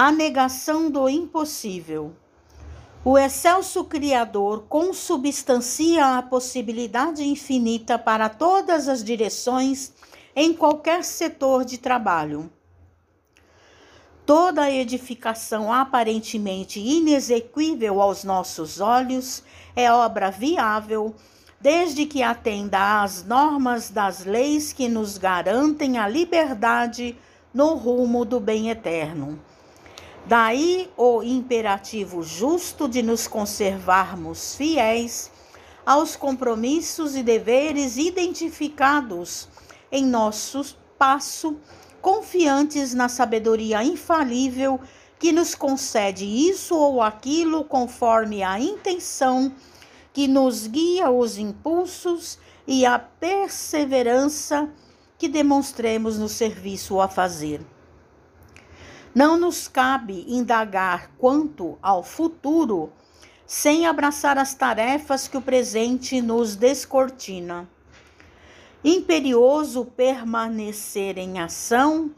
A negação do impossível. O excelso Criador consubstancia a possibilidade infinita para todas as direções em qualquer setor de trabalho. Toda edificação aparentemente inexequível aos nossos olhos é obra viável, desde que atenda às normas das leis que nos garantem a liberdade no rumo do bem eterno. Daí o imperativo justo de nos conservarmos fiéis aos compromissos e deveres identificados em nosso passo, confiantes na sabedoria infalível que nos concede isso ou aquilo conforme a intenção que nos guia os impulsos e a perseverança que demonstremos no serviço a fazer. Não nos cabe indagar quanto ao futuro sem abraçar as tarefas que o presente nos descortina. Imperioso permanecer em ação,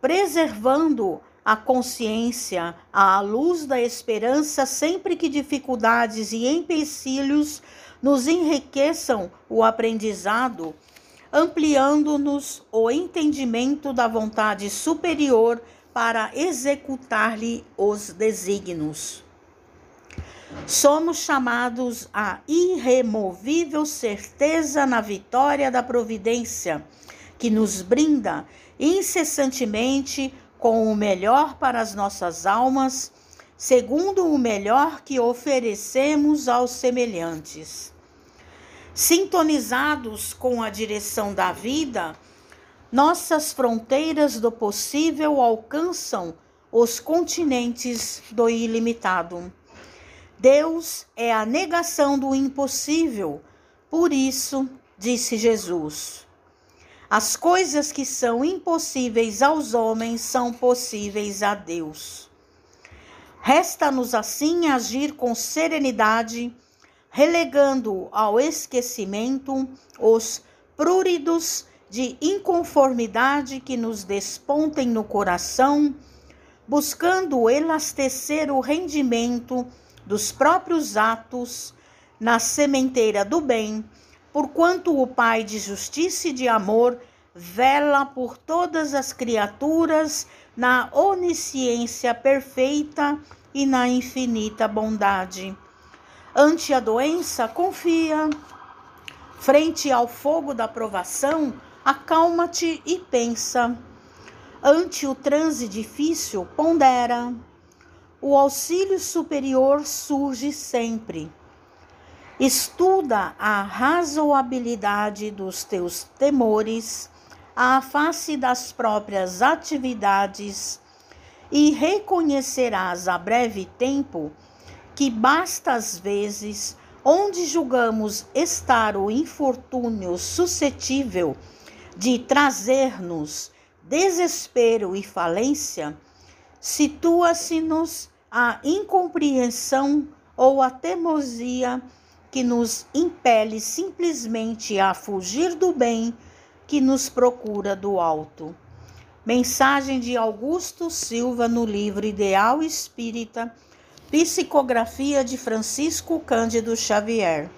preservando a consciência à luz da esperança sempre que dificuldades e empecilhos nos enriqueçam o aprendizado, ampliando-nos o entendimento da vontade superior para executar-lhe os desígnios. Somos chamados à irremovível certeza na vitória da providência, que nos brinda incessantemente com o melhor para as nossas almas, segundo o melhor que oferecemos aos semelhantes. Sintonizados com a direção da vida, nossas fronteiras do possível alcançam os continentes do ilimitado. Deus é a negação do impossível, por isso, disse Jesus. As coisas que são impossíveis aos homens são possíveis a Deus. Resta-nos assim agir com serenidade, relegando ao esquecimento os pruridos de inconformidade que nos despontem no coração, buscando elastecer o rendimento dos próprios atos na sementeira do bem, porquanto o Pai de justiça e de amor vela por todas as criaturas na onisciência perfeita e na infinita bondade. Ante a doença, confia. Frente ao fogo da provação, acalma-te e pensa. Ante o transe difícil, pondera. O auxílio superior surge sempre. Estuda a razoabilidade dos teus temores, à face das próprias atividades, e reconhecerás a breve tempo que basta às vezes, onde julgamos estar o infortúnio suscetível de trazer-nos desespero e falência, situa-se-nos a incompreensão ou a teimosia que nos impele simplesmente a fugir do bem que nos procura do alto. Mensagem de Augusto Silva no livro Ideal Espírita, psicografia de Francisco Cândido Xavier.